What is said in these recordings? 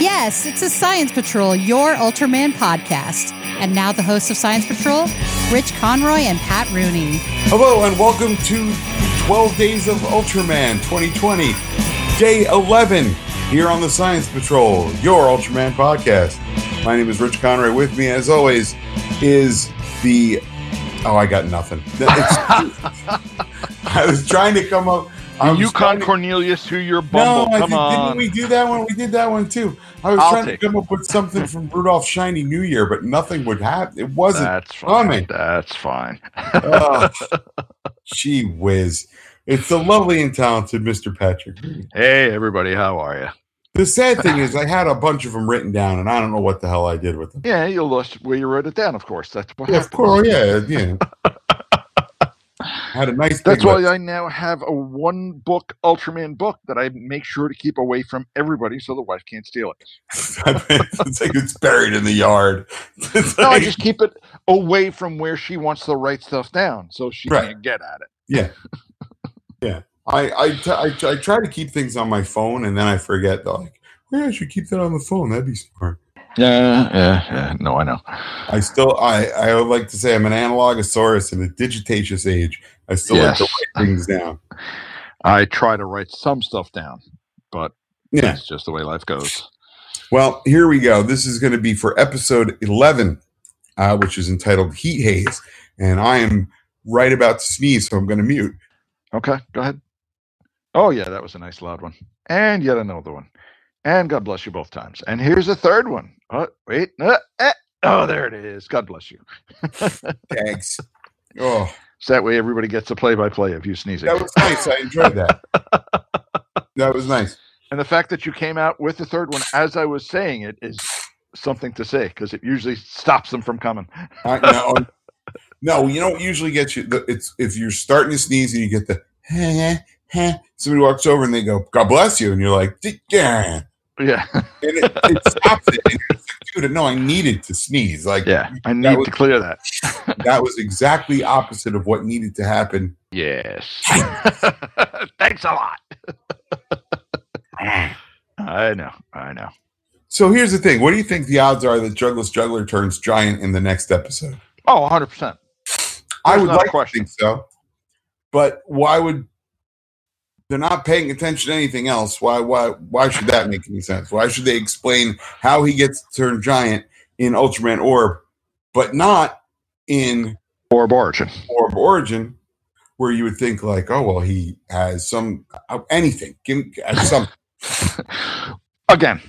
Yes, it's a Science Patrol, your Ultraman podcast. And now the hosts of Science Patrol, Rich Conroy and Pat Rooney. Hello and welcome to 12 Days of Ultraman 2020, day 11, here on the Science Patrol, your Ultraman podcast. My name is Rich Conroy. With me, as always, is the. Oh, I got nothing. I was trying to come up. I was Yukon trying Cornelius, who your No, bumble. I Come think, on. didn't we do that one? We did that one too. I was I'll trying to come up with something from Rudolph Shiny New Year, but nothing would happen. It wasn't That's fine. coming. That's fine. Oh, gee whiz. It's the lovely and talented Mr. Patrick. hey, everybody, how are you? The sad thing is, I had a bunch of them written down, and I don't know what the hell I did with them. Yeah, you lost where you wrote it down. Of course, that's what. Yeah, of course, yeah, yeah. had a nice. That's why. I now have a one book Ultraman book that I make sure to keep away from everybody so the wife can't steal it. it's like it's buried in the yard. It's No, I just keep it away from where she wants to write stuff down so she Right. can't get at it. yeah, yeah. I I, t- I t- I try I try to keep things on my phone, and then I forget. Though, like, yeah, I should keep that on the phone. That'd be smart. Yeah, yeah, yeah. No, I know. I still, I, I would like to say I'm an analogosaurus in a digitaceous age. I still like to write things down. I try to write some stuff down, but Yeah. it's just the way life goes. Well, here we go. This is going to be for episode 11, uh, which is entitled Heat Haze. And I am right about to sneeze, so I'm going to mute. Okay, go ahead. Oh, yeah, that was a nice loud one. And yet another one. And God bless you both times. And here's a third one. Oh, wait. uh, eh. Oh, there it is. God bless you. Thanks. Oh, So that way everybody gets a play by play of you sneezing. that was nice. I enjoyed that. That was nice. and the fact that you came out with the third one as I was saying it is something to say because it usually stops them from coming. I, no, no, you don't usually get you? It's if you're starting to sneeze and you get the, heh, heh, somebody walks over and they go, God bless you. And you're like, yeah. Yeah. And it, it stops it. And you're like, dude, no, I needed to sneeze. Like, Yeah. I need was- to clear that. that was exactly opposite of what needed to happen. Yes. Thanks a lot. I know. I know. So here's the thing. What do you think the odds are that Jugglus Juggler turns giant in the next episode? Oh, 100%. I would not a like to think so. But why would they're not paying attention to anything else? Why why why should that make any sense? Why should they explain how he gets turned giant in Ultraman Orb, but not in Orb Origin. Orb Origin, where you would think like, oh well, he has some uh, anything, give uh, some Again,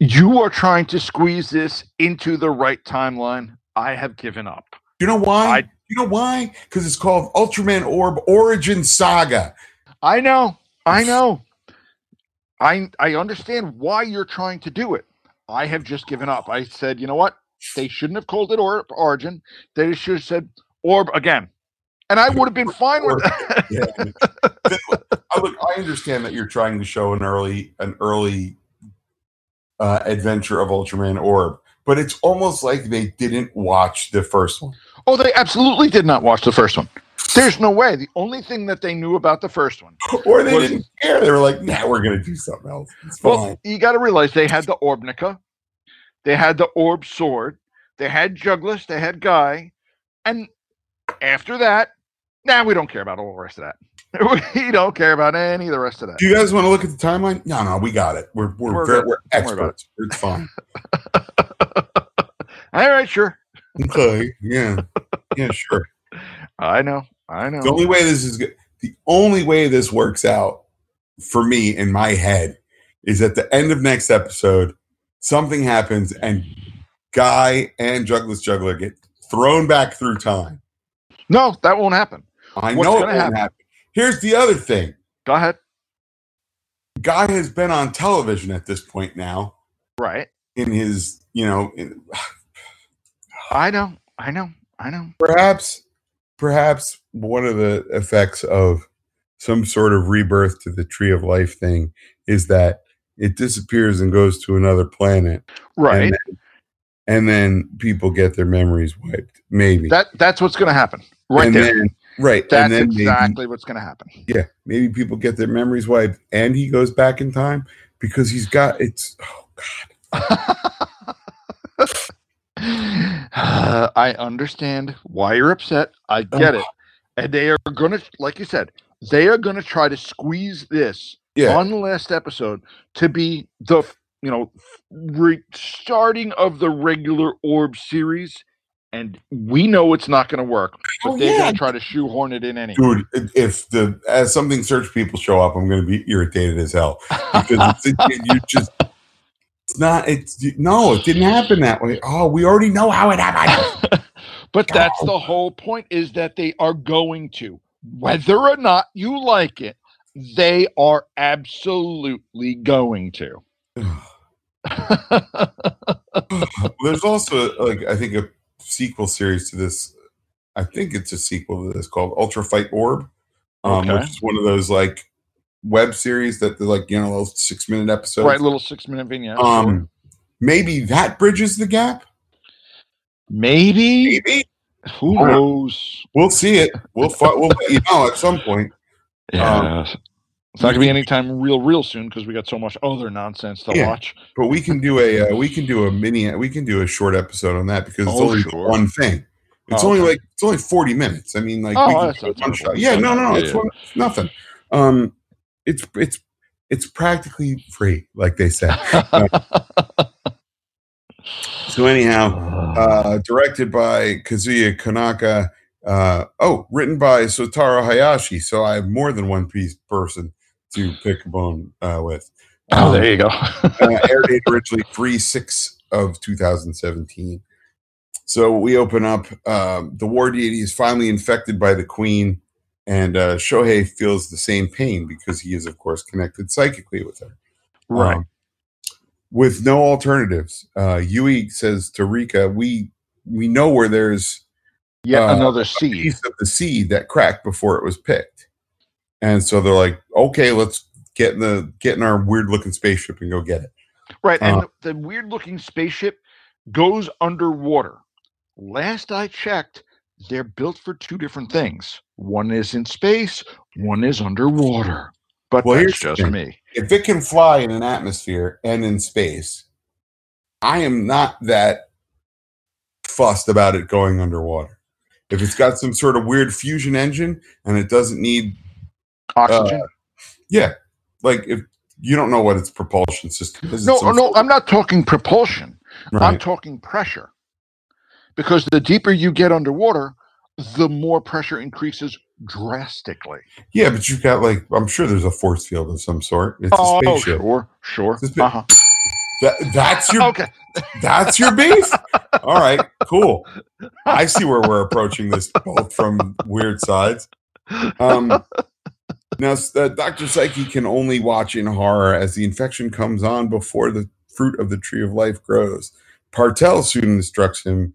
you are trying to squeeze this into the right timeline. I have given up. You know why? I- you know why? Because it's called Ultraman Orb Origin Saga. I know. I know. I I understand why you're trying to do it. I have just given up. I said, you know what? They shouldn't have called it Orb Origin. They should have said Orb again. And I would have been fine with that. Yeah. I look, I understand that you're trying to show an early an early uh, adventure of Ultraman Orb, but it's almost like they didn't watch the first one. Oh, they absolutely did not watch the first one. There's no way. The only thing that they knew about the first one. Or they Was- didn't care. They were like, nah, we're gonna do something else. It's Well, you got to realize they had the Orbnica, they had the Orb Sword, they had Jugglus, they had Guy, and after that, now we don't care about all the rest of that. we don't care about any of the rest of that. Do you guys want to look at the timeline? No, no, we got it. We're we're We're very, we're Don't worry about experts. It's fine. All right, sure. Okay. Yeah. Yeah, sure. I know. I know. The only way this is good, the only way this works out for me in my head is at the end of next episode, something happens and Guy and Jugglus Juggler get thrown back through time. no, that won't happen. I What's know it won't happen? happen. Here's the other thing. Go ahead. Guy has been on television at this point now Right. in his, you know, in, I know. I know. I know. perhaps perhaps one of the effects of some sort of rebirth to the tree of life thing is that it disappears and goes to another planet Right. and then, and then people get their memories wiped maybe that that's what's going to happen. Right and there. then right that's and then exactly what's going to happen. yeah maybe people get their memories wiped and he goes back in time because he's got it's oh god Uh, I understand why you're upset. I get it. And they are going to, like you said, they are going to try to squeeze this Yeah. on the last episode to be the, you know, re- starting of the regular Orb series. And we know it's not going to work, but Oh, they're yeah. going to try to shoehorn it in anyway. Dude, if- if the as something search people show up, I'm going to be irritated as hell because it's, you just it's not it's no, it didn't happen that way. Oh, we already know how it happened. but that's the whole point is that they are going to whether or not you like it they are absolutely going to There's also like I think a sequel series to this. I think it's a sequel to this called Ultra Fight Orb, um, Okay. which is one of those like web series that they're like you know those six minute episodes. right little six minute vignettes. um, maybe that bridges the gap. maybe Maybe who knows we'll see it. We'll we'll let you know at some point. yeah it's not gonna be anytime real real soon because we got so much other nonsense to Yeah. watch But we can do a uh, we can do a mini we can do a short episode on that because it's Oh, only sure. one thing. It's Oh, only okay. like it's only forty minutes. I mean, like Oh, we can that's do not it one shot. Yeah, no, no, no. Yeah, It's yeah. one, it's nothing. Um, it's it's it's practically free, like they say. so anyhow, uh, directed by Kazuya Konaka. Uh, oh, written by Sotaro Hayashi. So I have more than one piece person to pick a bone uh, with. oh Um, there you go uh, air date originally 3 6 of 2017. So we open up. Um, the war deity is finally infected by the queen, and uh, Shohei feels the same pain because he is, of course, connected psychically with her. right Um, with no alternatives, uh, Yui says to Rika, "We we know where there's yet uh, another a seed piece of the seed that cracked before it was picked." And so they're like, "Okay, let's get in the get in our weird looking spaceship and go get it." Right, and Uh, the, the weird looking spaceship goes underwater. Last I checked, they're built for two different things. One is in space, one is underwater. But Well, that's here's just me. if it can fly in an atmosphere and in space, I am not that fussed about it going underwater. If it's got some sort of weird fusion engine and it doesn't need, uh, Oxygen. yeah, like if you don't know what its propulsion system is. no, no, sort I'm not talking propulsion. of- I'm talking pressure. Because the deeper you get underwater, the more pressure increases drastically. yeah, but you've got like I'm sure there's a force field of some sort. It's a Oh, spaceship. sure, sure. A spa- Uh-huh. That, that's your Okay. That's your beef? All right, cool. I see where we're approaching this both from weird sides. Um, now, uh, Dr. Psyche can only watch in horror as the infection comes on before the fruit of the tree of life grows. Partel soon instructs him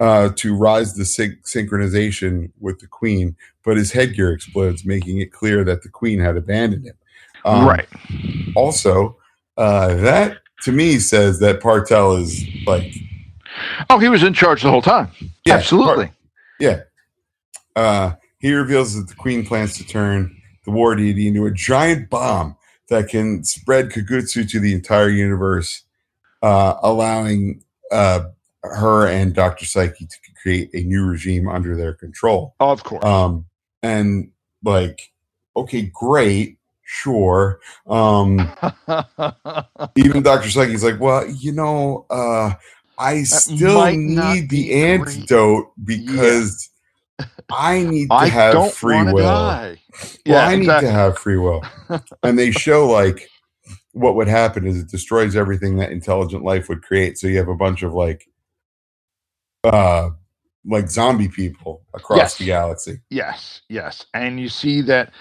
uh, to rise the syn- synchronization with the queen, but his headgear explodes, making it clear that the queen had abandoned him. Um, right. Also, uh, that to me says that Partel is like Oh, he was in charge the whole time. Absolutely. Yeah, Uh, he reveals that the queen plans to turn the war deity into a giant bomb that can spread Kagutsu to the entire universe, uh, allowing uh, her and Dr. Psyche to create a new regime under their control. of course. Um, and like, okay, great, sure. Um, even Dr. Psyche's like, well, you know, uh, I still need be the great. antidote because I need to I have free will. die. Well, Yeah, I need to have free will. and they show like what would happen is it destroys everything that intelligent life would create. So you have a bunch of like uh like zombie people across Yes. the galaxy. Yes, yes. And you see that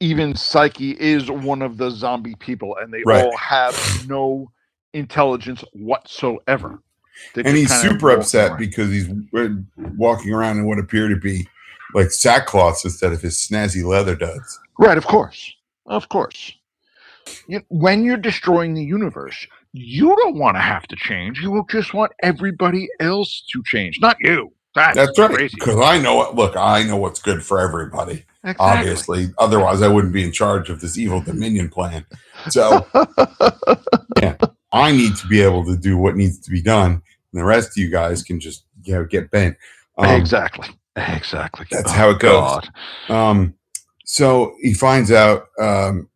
even Psyche is one of the zombie people, and they Right. all have no intelligence whatsoever. They're and he's super upset around. because he's walking around in what appear to be like sackcloths instead of his snazzy leather duds. Right, of course. Of course. You, when you're destroying the universe, you don't want to have to change. You will just want everybody else to change, not you. That's, That's right. crazy. Because I know what. Look, I know what's good for everybody. Exactly. Obviously, otherwise I wouldn't be in charge of this evil Dominion plan. So yeah, I need to be able to do what needs to be done, and the rest of you guys can just you know get bent. Um, exactly. Exactly. That's Oh, how it goes. God. Um, so he finds out um,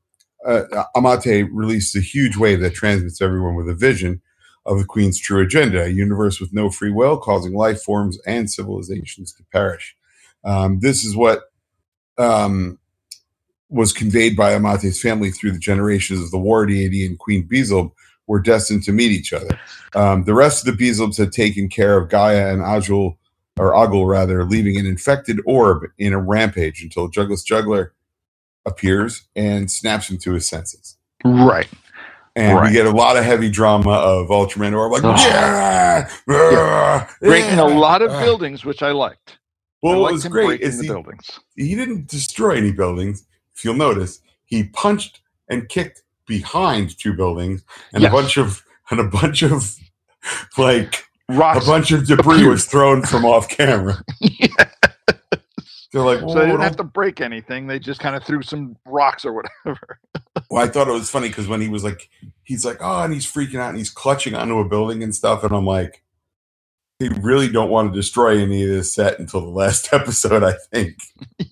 uh, Amate releases a huge wave that transmits everyone with a vision of the Queen's true agenda a universe with no free will, causing life forms and civilizations to perish. Um, this is what um, was conveyed by Amate's family through the generations of the war deity and Queen Beelzebub were destined to meet each other. Um, the rest of the Beelzebubs had taken care of Gaia and Ajul or Agul rather, leaving an infected orb in a rampage until Jugglus Juggler appears and snaps him to his senses. Right. And we get a lot of heavy drama of Ultraman Orb, like, Oh. yeah, yeah, Breaking a lot of uh." buildings, which I liked. Well, I what was great is the he, buildings. he didn't destroy any buildings. If you'll notice, he punched and kicked behind two buildings, and Yes. a bunch of and a bunch of like a bunch of debris was thrown from off camera. They're like, so they didn't have to break anything. They just kind of threw some rocks or whatever. Well, I thought it was funny because when he was like, he's like, oh, and he's freaking out and he's clutching onto a building and stuff, and I'm like, they really don't want to destroy any of this set until the last episode, I think.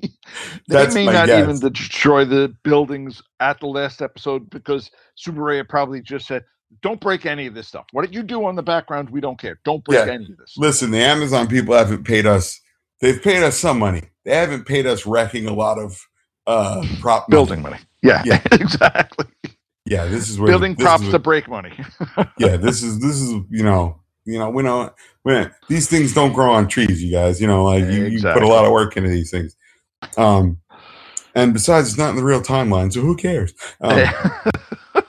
They That's may not guess. even destroy the buildings at the last episode because Tsuburaya probably just said, "Don't break any of this stuff. What you do on the background, we don't care. Don't break Yeah. any of this." Listen, the Amazon people haven't paid us. They've paid us some money. They haven't paid us wrecking a lot of uh prop. Building money. Yeah, Yeah. exactly. Yeah, this is where Building this props to break money. yeah, this is this is you know you know we don't we these things don't grow on trees, you guys. You know, like you, you put a lot of work into these things. Um, and besides, it's not in the real timeline, so who cares? Um,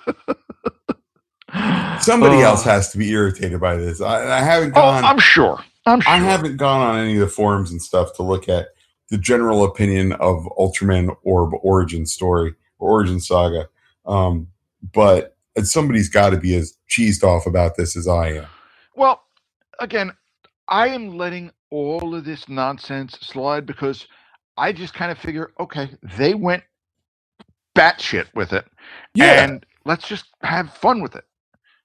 somebody Oh. else has to be irritated by this. I, I haven't gone. Oh. I'm sure. I'm sure. I haven't gone on any of the forums and stuff to look at the general opinion of Ultraman Orb origin story or origin saga. Um, but somebody's got to be as cheesed off about this as I am. Well, again, I am letting all of this nonsense slide because I just kind of figure, okay, they went batshit with it, and let's just have fun with it.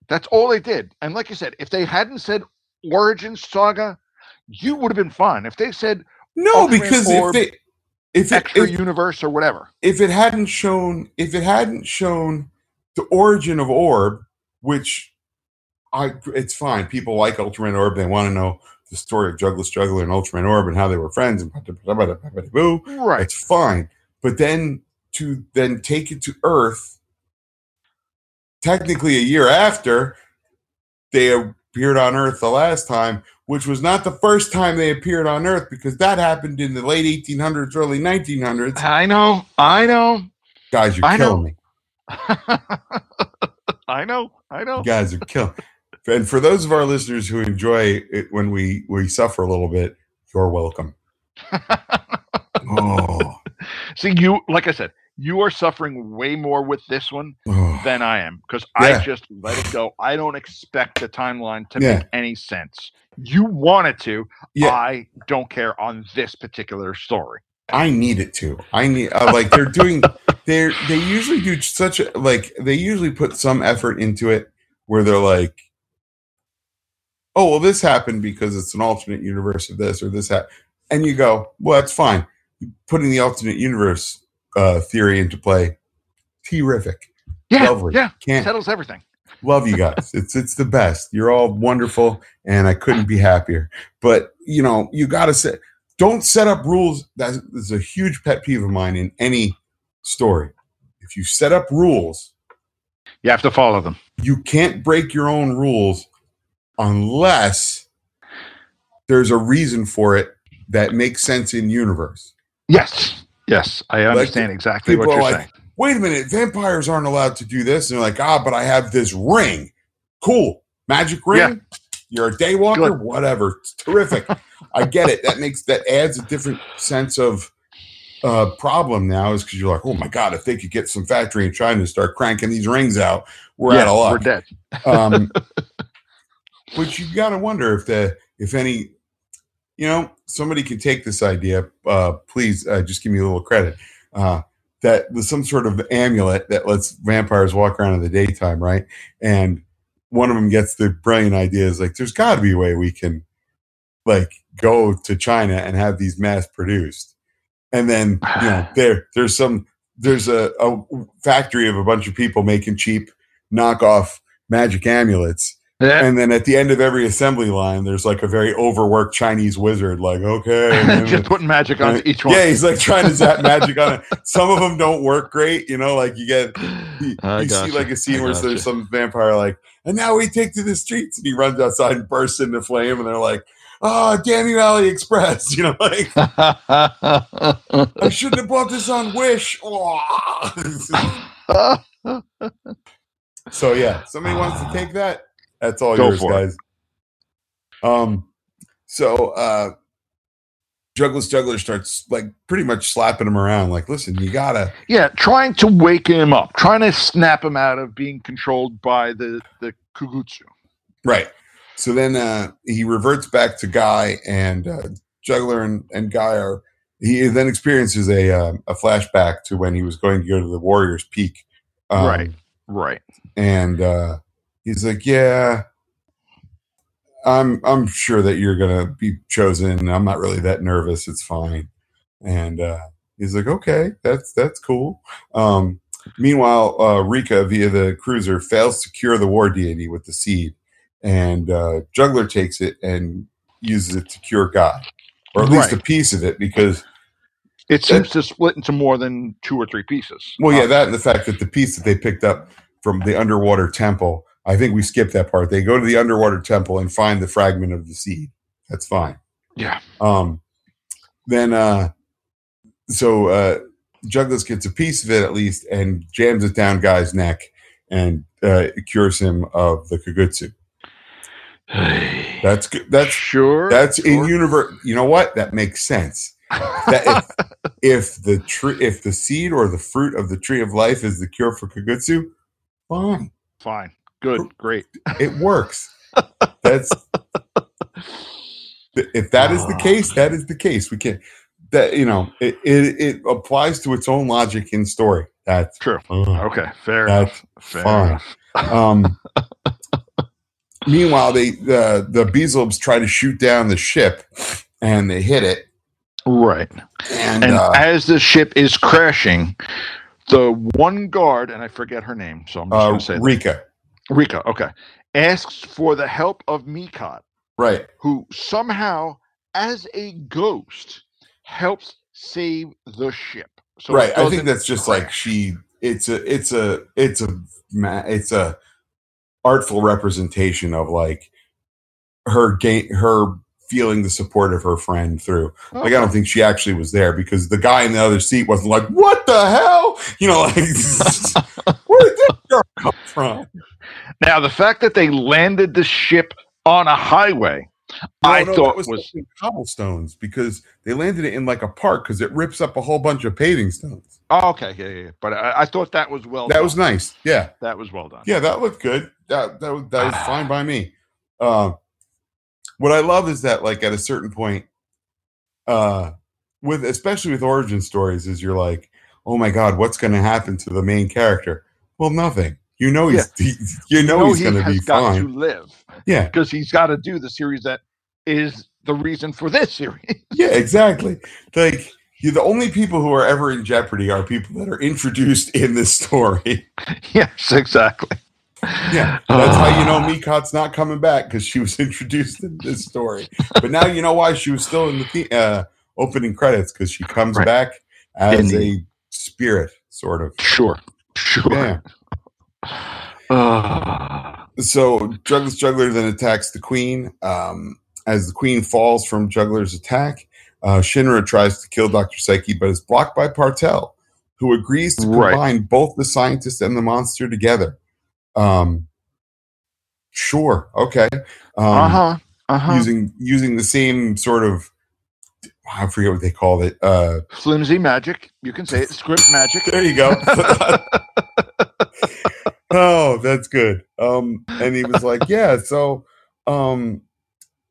That's all they did. And like I said, if they hadn't said Origin Saga, you would have been fine. If they said no, Ultraman because if Orb they if it, extra if, universe or whatever, if it hadn't shown if it hadn't shown the origin of Orb, which I it's fine. People like Ultraman Orb. They want to know the story of Juggler Juggler and Ultraman Orb and how they were friends and boo. right? It's fine. But then to then take it to Earth, technically a year after they appeared on Earth the last time, which was not the first time they appeared on Earth because that happened in the late 1800s, early 1900s. I know, I know, Guys, you're I know. killing me. I know, I know. You guys are killing. And for those of our listeners who enjoy it when we we suffer a little bit, you're welcome. Oh, See, you like I said, you are suffering way more with this one than I am because Yeah. I just let it go. I don't expect the timeline to Yeah. make any sense. You want it to. Yeah. I don't care on this particular story. I need it to. I need uh, like they're doing. They're they usually do such a like they usually put some effort into it where they're like, oh well, this happened because it's an alternate universe of this or this ha-. and you go, well, that's fine. Putting the alternate universe uh, theory into play, terrific. Yeah, Lovely. yeah, Can't settles everything. love you guys. It's it's the best. You're all wonderful, and I couldn't be happier. But you know, you got to set. Don't set up rules. That is a huge pet peeve of mine in any story. If you set up rules, You have to follow them. you can't break your own rules unless there's a reason for it that makes sense in universe. Yes, yes, I understand exactly what you're like, saying. Wait a minute, vampires aren't allowed to do this. And they're like, ah, but I have this ring. Cool. Magic ring. Yeah. You're a daywalker, Good. whatever. It's terrific. I get it. That makes that adds a different sense of uh problem now is because you're like, oh my god, if they could get some factory in China and start cranking these rings out, we're out of luck. we're dead. Um, but you got to wonder if the if any, you know, somebody can take this idea. Uh, please, uh, just give me a little credit. Uh, that there's some sort of amulet that lets vampires walk around in the daytime, right? And one of them gets the brilliant idea is like, there's got to be a way we can like go to China and have these mass produced. And then, you know, there there's some there's a, a factory of a bunch of people making cheap knockoff magic amulets. Yeah. And then at the end of every assembly line, there's like a very overworked Chinese wizard, like, okay. Just putting magic on each one. yeah, he's like trying to zap magic on it. Some of them don't work great, you know. Like you get, you, you see gotcha. like a scene I where there's some vampire like, and now we take to the streets, and he runs outside and bursts into flame, and they're like, "Oh, damn you, AliExpress!" You know, like I shouldn't have bought this on Wish. so yeah, somebody wants to take that. That's all Go yours, for it. guys. Um, so uh, Juggler starts like pretty much slapping him around, like, "Listen, you gotta." yeah, trying to wake him up, trying to snap him out of being controlled by the the kugutsu. Right. So then uh, he reverts back to Guy, and uh, Juggler and, and Guy are. He then experiences a uh, a flashback to when he was going to go to the Warriors Peak. Um, Right. Right. And uh, he's like, "Yeah, I'm I'm sure that you're gonna be chosen. I'm not really that nervous. It's fine." And uh, he's like, "Okay, that's that's cool." Um, meanwhile, uh, Rika via the cruiser fails to cure the war deity with the seed, and uh, Juggler takes it and uses it to cure God, or at least Right. a piece of it, because It seems to split into more than two or three pieces. well, yeah, Uh, that and the fact that the piece that they picked up from the underwater temple, I think we skipped that part. They go to the underwater temple and find the fragment of the seed. That's fine. yeah. Um, then, uh, so uh, Jugglus gets a piece of it at least and jams it down Guy's neck and uh, cures him of the Kagutsu. That's good. That's sure. that's in universe. You know what? That makes sense. That if, if the tree, if the seed or the fruit of the tree of life is the cure for Kagutsu, fine, Fine. Good. Great. it works. That's if that is the case, that is the case. We can't that you know it it, it applies to its own logic in story. That's True. Okay. Fair That's enough. Fair fine. enough. Um, meanwhile, they the the Beelzebubs try to shoot down the ship, and they hit it. Right. And, And uh, as the ship is crashing, the one guard, and I forget her name, so I'm just uh, going to say that. Rika, okay, asks for the help of Mikot, right? who somehow, as a ghost, helps save the ship. So right. I think that's just like she. It's a. It's a. It's a. It's a artful representation of like her gain her feeling the support of her friend through Like I don't think she actually was there because the guy in the other seat wasn't like, "What the hell?" You know, like where did this girl come from? Now, the fact that they landed the ship on a highway, I that thought was, fucking cobblestones because they landed it in like a park because it rips up a whole bunch of paving stones. oh, okay, yeah, yeah, yeah. But I, I thought that was well. That done. was nice. Yeah, That was well done. yeah, that looked good. That that was, that was fine by me. Uh, what I love is that like at a certain point, uh, with especially with origin stories, is you're like, oh my god, what's going to happen to the main character? Well, nothing. You know he's he, you know, he's he going to be got fine. to live Yeah, because he's got to do the series that is the reason for this series. yeah, exactly. Like you, the only people who are ever in jeopardy are people that are introduced in this story. yes, exactly. Yeah, that's how you know Mikot's not coming back because she was introduced in this story. But now you know why she was still in the uh, opening credits because she comes Right. back as a spirit, sort of. Sure, sure. Yeah. Ah. So Juggler's Juggler then attacks the Queen. Um, as the Queen falls from Juggler's attack, uh, Shinra tries to kill Dr. Psyche, but is blocked by Partel, who agrees to Right. combine both the scientist and the monster together. Um, sure, okay. Um, uh huh. Uh huh. using using the same sort of I forget what they called it. Uh, Flimsy magic. You can say it. Script magic. there you go. oh, that's good. Um, and he was like, "Yeah, so um,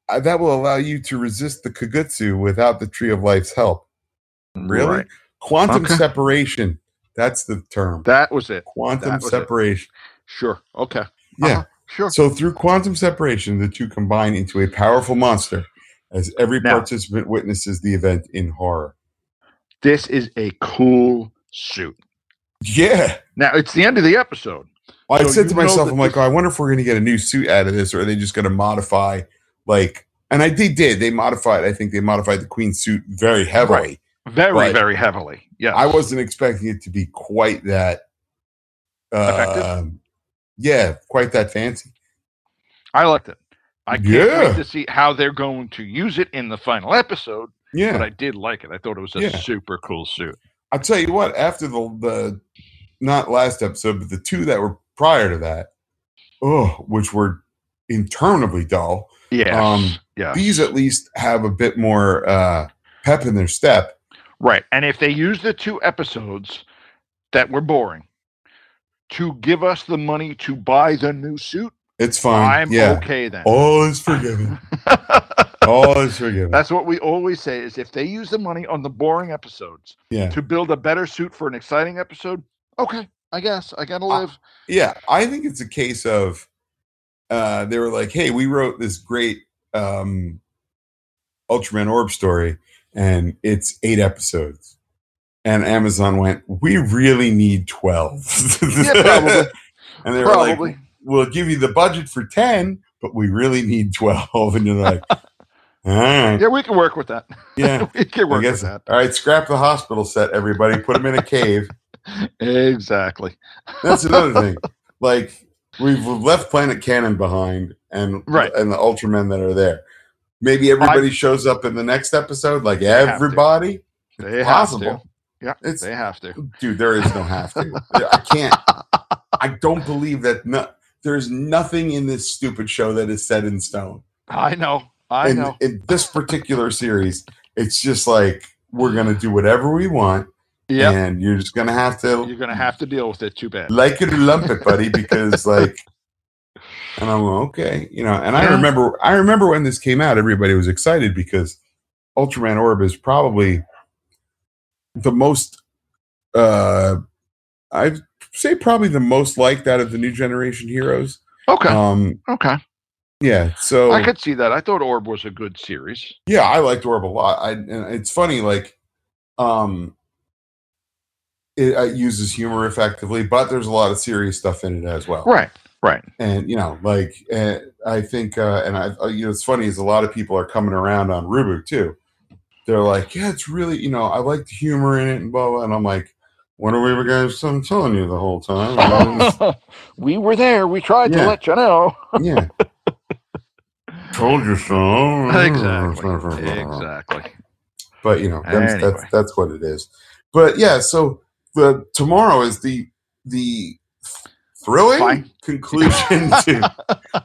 I- that will allow you to resist the Kagutsu without the Tree of Life's help. Really? Right. Quantum Okay. separation. That's the term. That was it. Quantum was separation. Sure. Okay. Yeah. Uh-huh. Sure. So through quantum separation, the two combine into a powerful monster as every Now- participant witnesses the event in horror. This is a cool suit. Yeah. Now it's the end of the episode. Well, I So said to myself, I'm like, oh, I wonder if we're going to get a new suit out of this, or are they just going to modify, like, and I they did. They modified. I think they modified the queen suit very heavily. Very, Right. very heavily. Yeah. I wasn't expecting it to be quite that. Effective? Yeah, quite that fancy. I liked it. I can't Yeah. wait to see how they're going to use it in the final episode, Yeah, but I did like it. I thought it was a Yeah. super cool suit. I'll tell you what. After the the not last episode, but the two that were prior to that, oh, which were interminably dull. Yes. Um, yeah. These at least have a bit more uh, pep in their step. Right. And if they use the two episodes that were boring to give us the money to buy the new suit, It's fine. I'm yeah. okay then. All is forgiven. All is forgiven. That's what we always say is if they use the money on the boring episodes yeah. to build a better suit for an exciting episode, okay, I guess I gotta Uh, live. Yeah. I think it's a case of uh, they were like, hey, we wrote this great um, Ultraman Orb story, and it's eight episodes. And Amazon went, we really need 12. Yeah, probably. and they were like, we'll give you the budget for 10, but we really need 12. And you're like, all right. yeah, we can work with that. Yeah. we can I work with that. All right, scrap the hospital set, everybody. Put them in a cave. Exactly. That's another thing. Like we've left Planet Kanon behind, and Right. and the Ultramen that are there. Maybe everybody shows up in the next episode. Like everybody, have possible. Yeah, It's they have to. dude. There is no have to. I can't. I don't believe that. No, there's nothing in this stupid show that is set in stone. I know. I in, know. in this particular series, it's just like we're gonna do whatever we want, Yeah. and you're just gonna have to You're gonna have to deal with it. Too bad. like it or lump it, buddy, because like, and I'm like, okay, you know. And I remember, I remember when this came out, everybody was excited because Ultraman Orb is probably the most, uh, I'd say probably the most liked out of the new generation heroes. Okay. Um, okay. yeah, so I could see that. I thought Orb was a good series. yeah, I liked Orb a lot. I and it's funny, like, um, it, it uses humor effectively, but there's a lot of serious stuff in it as well. Right. Right. and you know like uh, i think uh, and i uh, you know it's funny is a lot of people are coming around on rubu too they're like yeah it's really you know i like the humor in it and blah blah and i'm like when are we ever going to i'm telling you the whole time we were there. We tried Yeah. to let you know. yeah told you so exactly. Exactly. but you know that's, Anyway. that's that's what it is but yeah so the tomorrow is the the thrilling Fine. conclusion to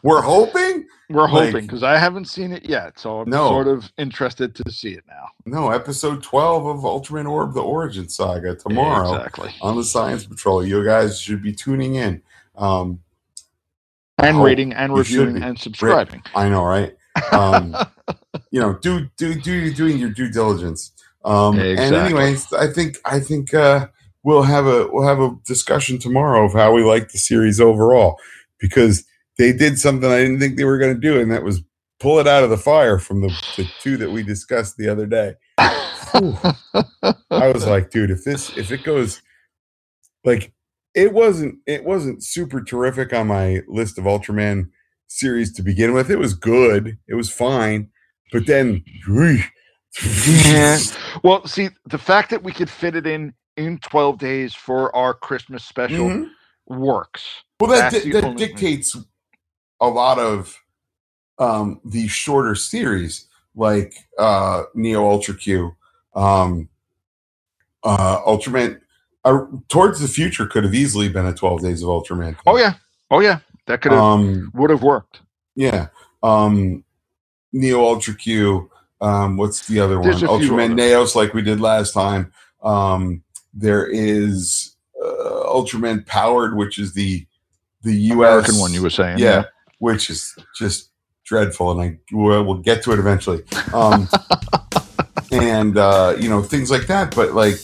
we're hoping We're Like- hoping because I haven't seen it yet, so I'm No. sort of interested to see it now. No, episode 12 of Ultraman Orb the Origin Saga tomorrow Exactly. on the Science Patrol. You guys should be tuning in. Um, And rating and reviewing and subscribing. I know, right? Um, you know, do do do doing your due diligence. Um, And Exactly. anyways, I think I think uh, we'll have a we'll have a discussion tomorrow of how we like the series overall because they did something I didn't think they were going to do, and that was pull it out of the fire from the, the two that we discussed the other day. I was like, dude, if this if it goes like it wasn't it wasn't super terrific on my list of Ultraman series to begin with. It was good. It was fine. But then Yeah. well, see, the fact that we could fit it in in 12 days for our Christmas special Mhm. works. Well that di- that only thing. dictates a lot of um these shorter series like uh Neo Ultra Q um uh Ultraman uh, towards the future could have easily been a 12 days of Ultraman. thing. Oh yeah. Oh yeah. That could have Um would have worked. Yeah. Um Neo Ultra Q. Um what's the other one? There's few Ultraman. Neos like we did last time. Um there is uh, Ultraman Powered which is the the US American one you were saying. Yeah, which is just dreadful and I we'll, we'll get to it eventually. Um and uh you know things like that but like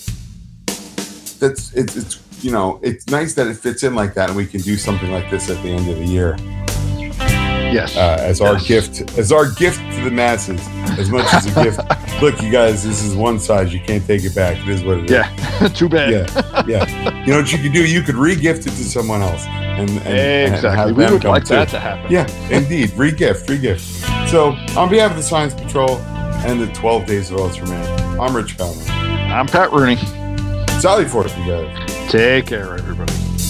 that's it's it's you know it's nice that it fits in like that and we can do something like this at the end of the year Yes. uh, as our gift, as our gift to the masses, as much as a gift. Look, you guys, this is one size. You can't take it back. It is what it is. Yeah. Too bad. yeah, yeah. You know what you could do? You could re-gift it to someone else, and, and and Exactly. have we would like too. that to happen. Yeah, indeed. Re-gift, re-gift. So, on behalf of the Science Patrol and the 12 Days of Ultraman, I'm Rich Conroy. I'm Pat Rooney. Sally forth, you guys. Take care, everybody.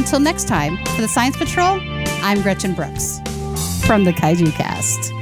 Until next time, for the Science Patrol, I'm Gretchen Brooks from the Kaiju Cast.